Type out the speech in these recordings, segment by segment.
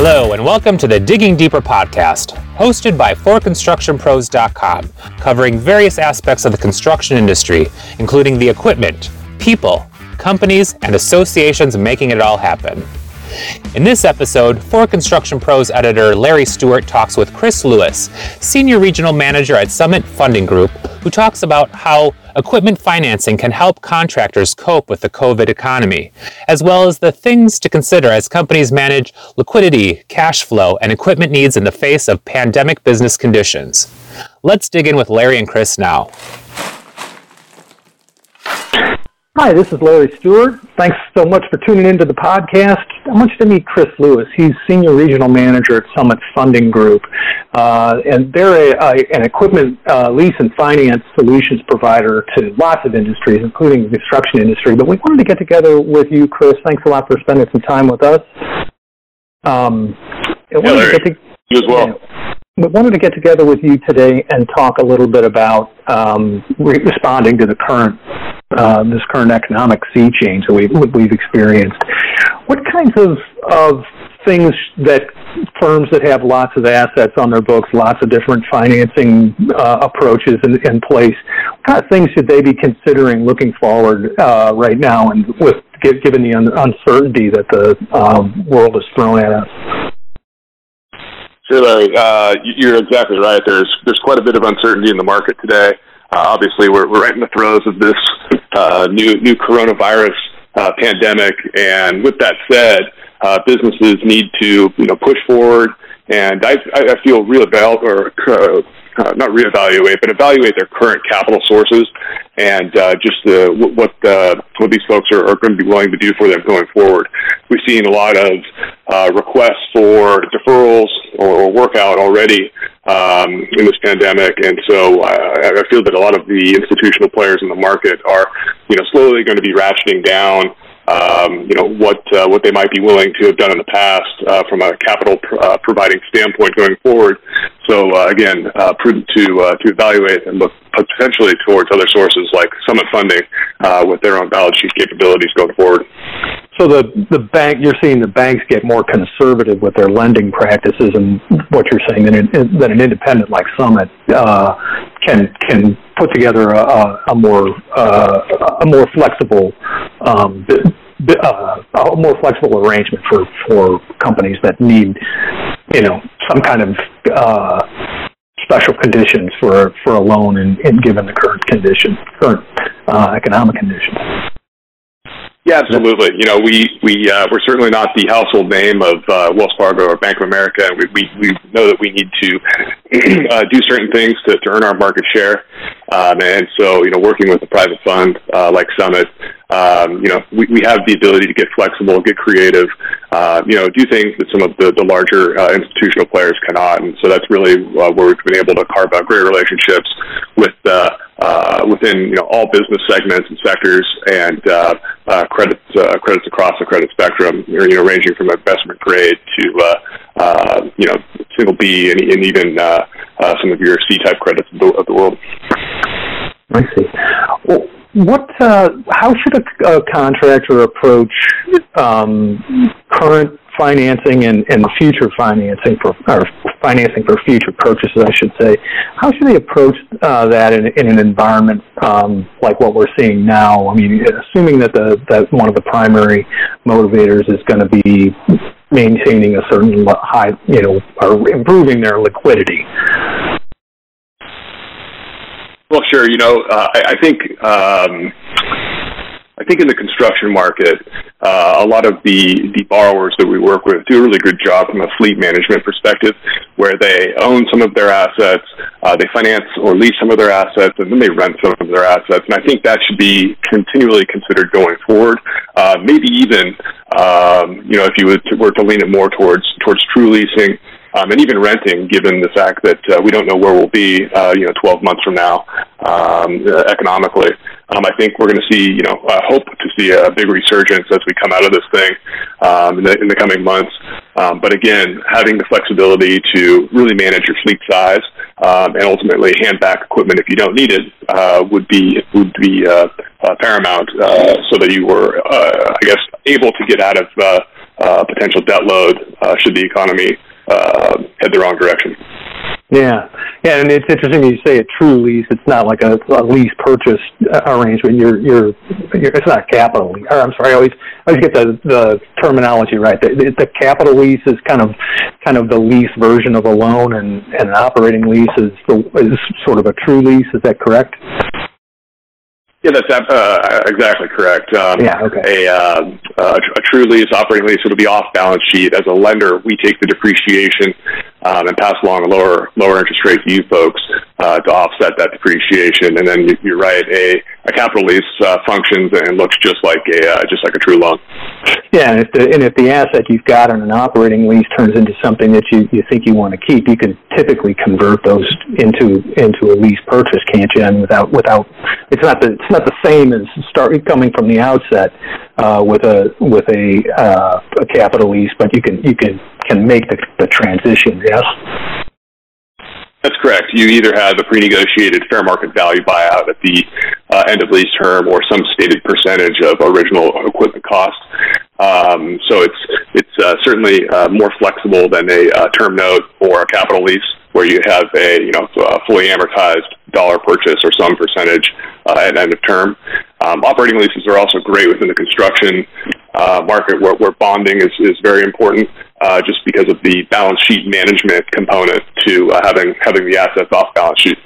Hello, and welcome to the Digging Deeper podcast, hosted by ForConstructionPros.com, covering various aspects of the construction industry, including the equipment, people, companies, and associations making it all happen. In this episode, For Construction Pros editor Larry Stewart talks with Chris Lewis, Senior Regional Manager at Summit Funding Group, who talks about how equipment financing can help contractors cope with the COVID economy, as well as the things to consider as companies manage liquidity, cash flow, and equipment needs in the face of pandemic business conditions. Let's dig in with Larry and Chris now. Hi, this is Larry Stewart. Thanks so much for tuning into the podcast. I want you to meet Chris Lewis. He's Senior Regional Manager at Summit Funding Group. Uh, and they're a, a, an equipment uh, lease and finance solutions provider to lots of industries, including the construction industry. But we wanted to get together with you, Chris. Thanks a lot for spending some time with us. Um, yeah, Larry, to, you as well. We wanted to get together with you today and talk a little bit about um, re- responding to the current uh, this current economic sea change that we've, we've experienced. What kinds of, of things that firms that have lots of assets on their books, lots of different financing uh, approaches in, in, place, what kind of things should they be considering looking forward uh, right now and with given the un- uncertainty that the um, world has thrown at us? Sure, Larry. Uh, you're exactly right. There's there's quite a bit of uncertainty in the market today. Uh, obviously, we're, we're right in the throes of this uh, new new coronavirus uh, pandemic, and with that said, uh, businesses need to you know push forward, and I, I feel real about or uh, uh, not reevaluate, but evaluate their current capital sources and uh, just uh, what uh, what these folks are, are going to be willing to do for them going forward. We've seen a lot of uh, requests for deferrals or, or workout already um, in this pandemic, and so I, I feel that a lot of the institutional players in the market are, you know, slowly going to be ratcheting down um, you know what uh, what they might be willing to have done in the past uh, from a capital pr- uh, providing standpoint going forward. So uh, again, uh, prudent to uh, to evaluate and look potentially towards other sources like Summit Funding with their own balance sheet capabilities going forward. So the the bank you're seeing the banks get more conservative with their lending practices, and what you're saying that an, an independent like Summit can can put together a, a more a more flexible um, uh, a more flexible arrangement for for companies that need, you know, some kind of uh, special conditions for for a loan in, in given the current condition, current uh, economic conditions. Yeah, absolutely. You know, we we uh, we're certainly not the household name of uh, Wells Fargo or Bank of America. We we, we know that we need to uh, do certain things to, to earn our market share, um, and so you know, working with a private fund uh, like Summit, um, you know, we, we have the ability to get flexible, get creative, uh, you know, do things that some of the the larger uh, institutional players cannot, and so that's really uh, where we've been able to carve out great relationships with. Uh, uh, within you know all business segments and sectors and uh, uh, credits uh, credits across the credit spectrum, you know, ranging from investment grade to uh, uh, you know single B and, and even uh, uh, some of your C type credits of the, of the world. I see. Well, what? Uh, how should a, a contractor approach um, current financing and, and future financing for or financing for future purchases, I should say. How should they approach uh, that in, in, an environment um, like what we're seeing now? I mean, assuming that the that one of the primary motivators is going to be maintaining a certain high, you know, or improving their liquidity. Well, sure. You know, uh, I, I think. Um, I think in the construction market, uh, a lot of the, the borrowers that we work with do a really good job from a fleet management perspective, where they own some of their assets, uh, they finance or lease some of their assets, and then they rent some of their assets. And I think that should be continually considered going forward. Uh, maybe even, um, you know, if you were to lean it more towards towards true leasing um, and even renting, given the fact that uh, we don't know where we'll be, uh, you know, 12 months from now, um, economically. Um, I think we're going to see, you know, uh, hope to see a big resurgence as we come out of this thing um, in, the, in the coming months. Um, but again, having the flexibility to really manage your fleet size um, and ultimately hand back equipment if you don't need it uh, would be would be uh, uh, paramount, uh, so that you were, uh, I guess, able to get out of uh, uh, potential debt load uh, should the economy uh, head the wrong direction. Yeah, yeah, and it's interesting you say a true lease. It's not like a, a lease purchase arrangement. You're, you're, you're, it's not capital. Or I'm sorry, I always, I always get the the terminology right. The, the capital lease is kind of, kind of the lease version of a loan, and, and an operating lease is the, is sort of a true lease. Is that correct? Yeah, that's uh, exactly correct. Um, yeah, okay. A, uh, a, a true lease, operating lease, it'll be off balance sheet. As a lender, we take the depreciation um, and pass along a lower lower interest rate to you folks uh, to offset that depreciation. And then you're right, a, a capital lease uh, functions and looks just like a uh, just like a true loan. Yeah, and if the and if the asset you've got on an operating lease turns into something that you, you think you want to keep, you can typically convert those into into a lease purchase, can't you? And without without it's not the it's not the same as start coming from the outset uh, with a with a uh, a capital lease, but you can you can can make the, the transition. Yes. That's correct. You either have a pre-negotiated fair market value buyout at the uh, end of lease term, or some stated percentage of original equipment cost. Um, so it's it's uh, certainly uh, more flexible than a uh, term note or a capital lease, where you have a you know fully amortized dollar purchase or some percentage uh, at end of term. Um, operating leases are also great within the construction uh, market, where, where bonding is is very important just because of the balance sheet management component to uh, having having the assets off balance sheet.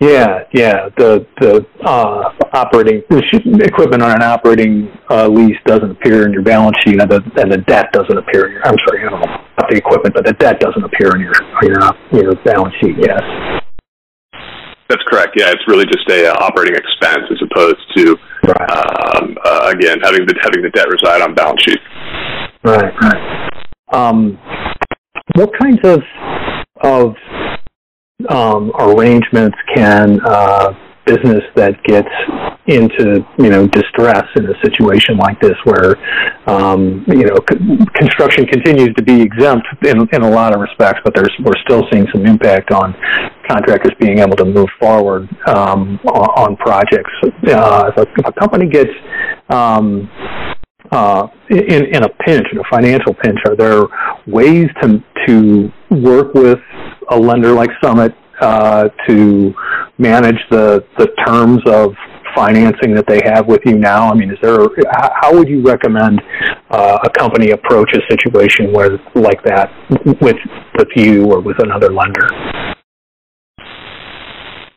Yeah, yeah. The the uh, operating the equipment on an operating uh, lease doesn't appear in your balance sheet, and the and the debt doesn't appear. In your, I'm sorry, I don't know not the equipment, but the debt doesn't appear in your your your balance sheet. Yes. That's correct. Yeah, it's really just a uh, operating expense as opposed to right. um, uh, again having the having the debt reside on balance sheet. Right. Um, what kinds of of um, arrangements can uh, business that gets into you know distress in a situation like this where um, you know c- construction continues to be exempt in, in a lot of respects but there's we're still seeing some impact on contractors being able to move forward um, on, on, projects uh, if, a, if, a, company gets um, uh, in, in a pinch, in a financial pinch, are there ways to to work with a lender like Summit uh, to manage the the terms of financing that they have with you now? I mean, is there how would you recommend uh, a company approach a situation where like that with with you or with another lender?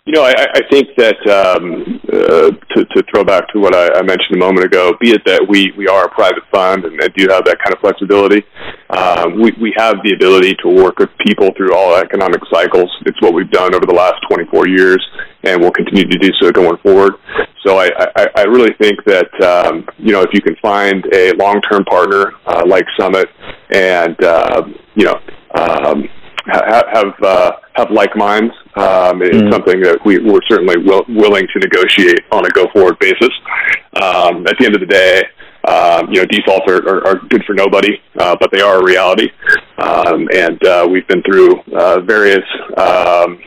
You know, I, I think that um, uh, to, to throw back to what I, I mentioned a moment ago, be it that we, we are a private fund and, do have that kind of flexibility, um, we, we have the ability to work with people through all economic cycles. It's what we've done over the last 24 years, and we'll continue to do so going forward. So I, I, I really think that um, you know if you can find a long-term partner uh, like Summit, and uh, you know. Um, have have, uh, have like minds. Um, it's mm. something that we, we're certainly will, willing to negotiate on a go forward basis. Um, at the end of the day, um, you know, defaults are, are, are good for nobody, uh, but they are a reality. Um, and uh, we've been through uh, various um,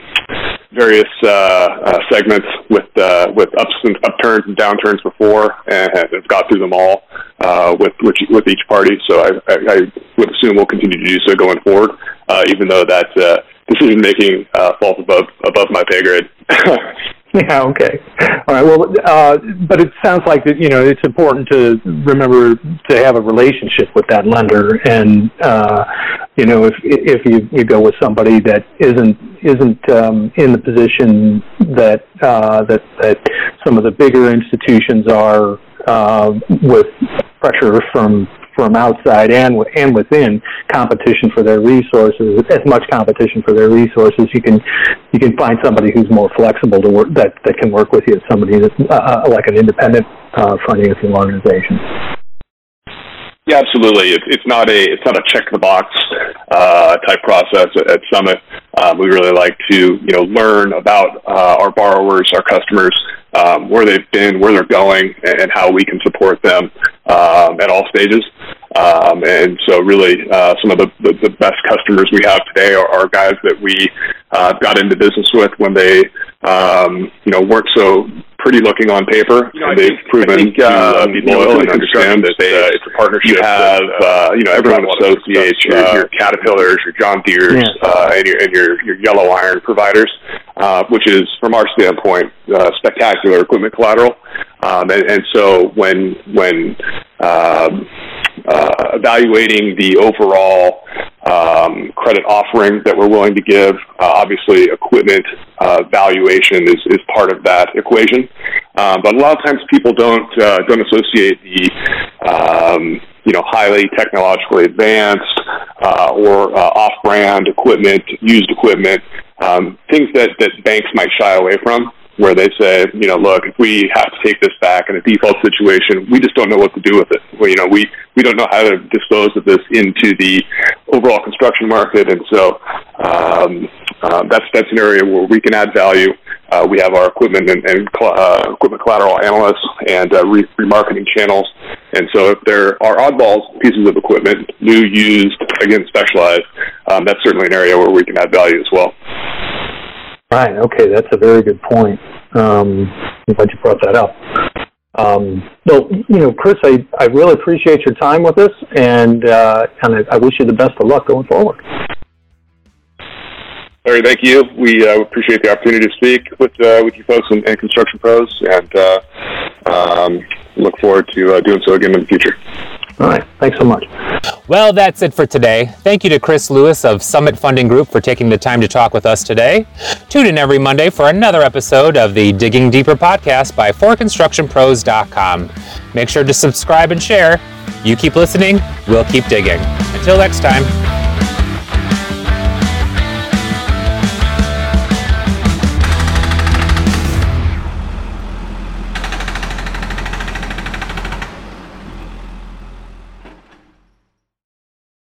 various uh, uh, segments with uh, with ups and upturns and downturns before, and have got through them all uh, with, with with each party. So I, I, I would assume we'll continue to do so going forward, uh, even though that uh, decision making uh, falls above above my pay grade. Yeah. Okay. All right. Well, uh, but it sounds like that you know it's important to remember to have a relationship with that lender, and uh, you know if if you you go with somebody that isn't isn't um, in the position that uh, that that some of the bigger institutions are uh, with pressure from from outside and and within competition for their resources, as much competition for their resources, you can you can find somebody who's more flexible to work that that can work with you. As somebody that's uh, uh like an independent uh, financing organization. Yeah, absolutely. It's it's not a it's not a check the box uh, type process at, at Summit. Um, we really like to you know learn about uh, our borrowers, our customers, um, where they've been, where they're going, and how we can support them um, at all stages. Um, and so, really, uh, some of the, the, the, best customers we have today are, are guys that we uh, got into business with when they, um, you know, weren't so pretty looking on paper. You know, and they've think, proven think, to uh, um, be loyal and understand that uh, it's a partnership. You have, with, uh, you know, everyone associates your, uh, your Caterpillars, your John Deere's, yeah. uh, and, your, and your, your yellow iron providers, uh, which is, from our standpoint, uh, spectacular equipment collateral. Um, and, and so when when um, uh, evaluating the overall um, credit offering that we're willing to give. Uh, obviously, equipment uh, valuation is, is part of that equation. Um, but a lot of times people don't uh, don't associate the um, you know highly technologically advanced uh, or uh, off-brand equipment, used equipment, um, things that, that banks might shy away from where they say, you know, look, if we have to take this back in a default situation, we just don't know what to do with it. Well, you know, we, we don't know how to dispose of this into the overall construction market, and so um, uh, that's that's an area where we can add value. Uh, we have our equipment and, and uh, equipment collateral analysts and uh, re- remarketing channels, and so if there are oddballs pieces of equipment, new, used, again specialized, um, that's certainly an area where we can add value as well. Right. Okay, that's a very good point. Um, I'm glad you brought that up. Um, well, you know, Chris, I, I really appreciate your time with us, and uh, and I, I wish you the best of luck going forward. Larry, thank you. We uh, appreciate the opportunity to speak with uh, with you folks and, and Construction Pros, and uh, um, look forward to uh, doing so again in the future. All right. Thanks so much. Well, that's it for today. Thank you to Chris Lewis of Summit Funding Group for taking the time to talk with us today. Tune in every Monday for another episode of the Digging Deeper podcast by ForConstructionPros.com. Make sure to subscribe and share. You keep listening, we'll keep digging. Until next time.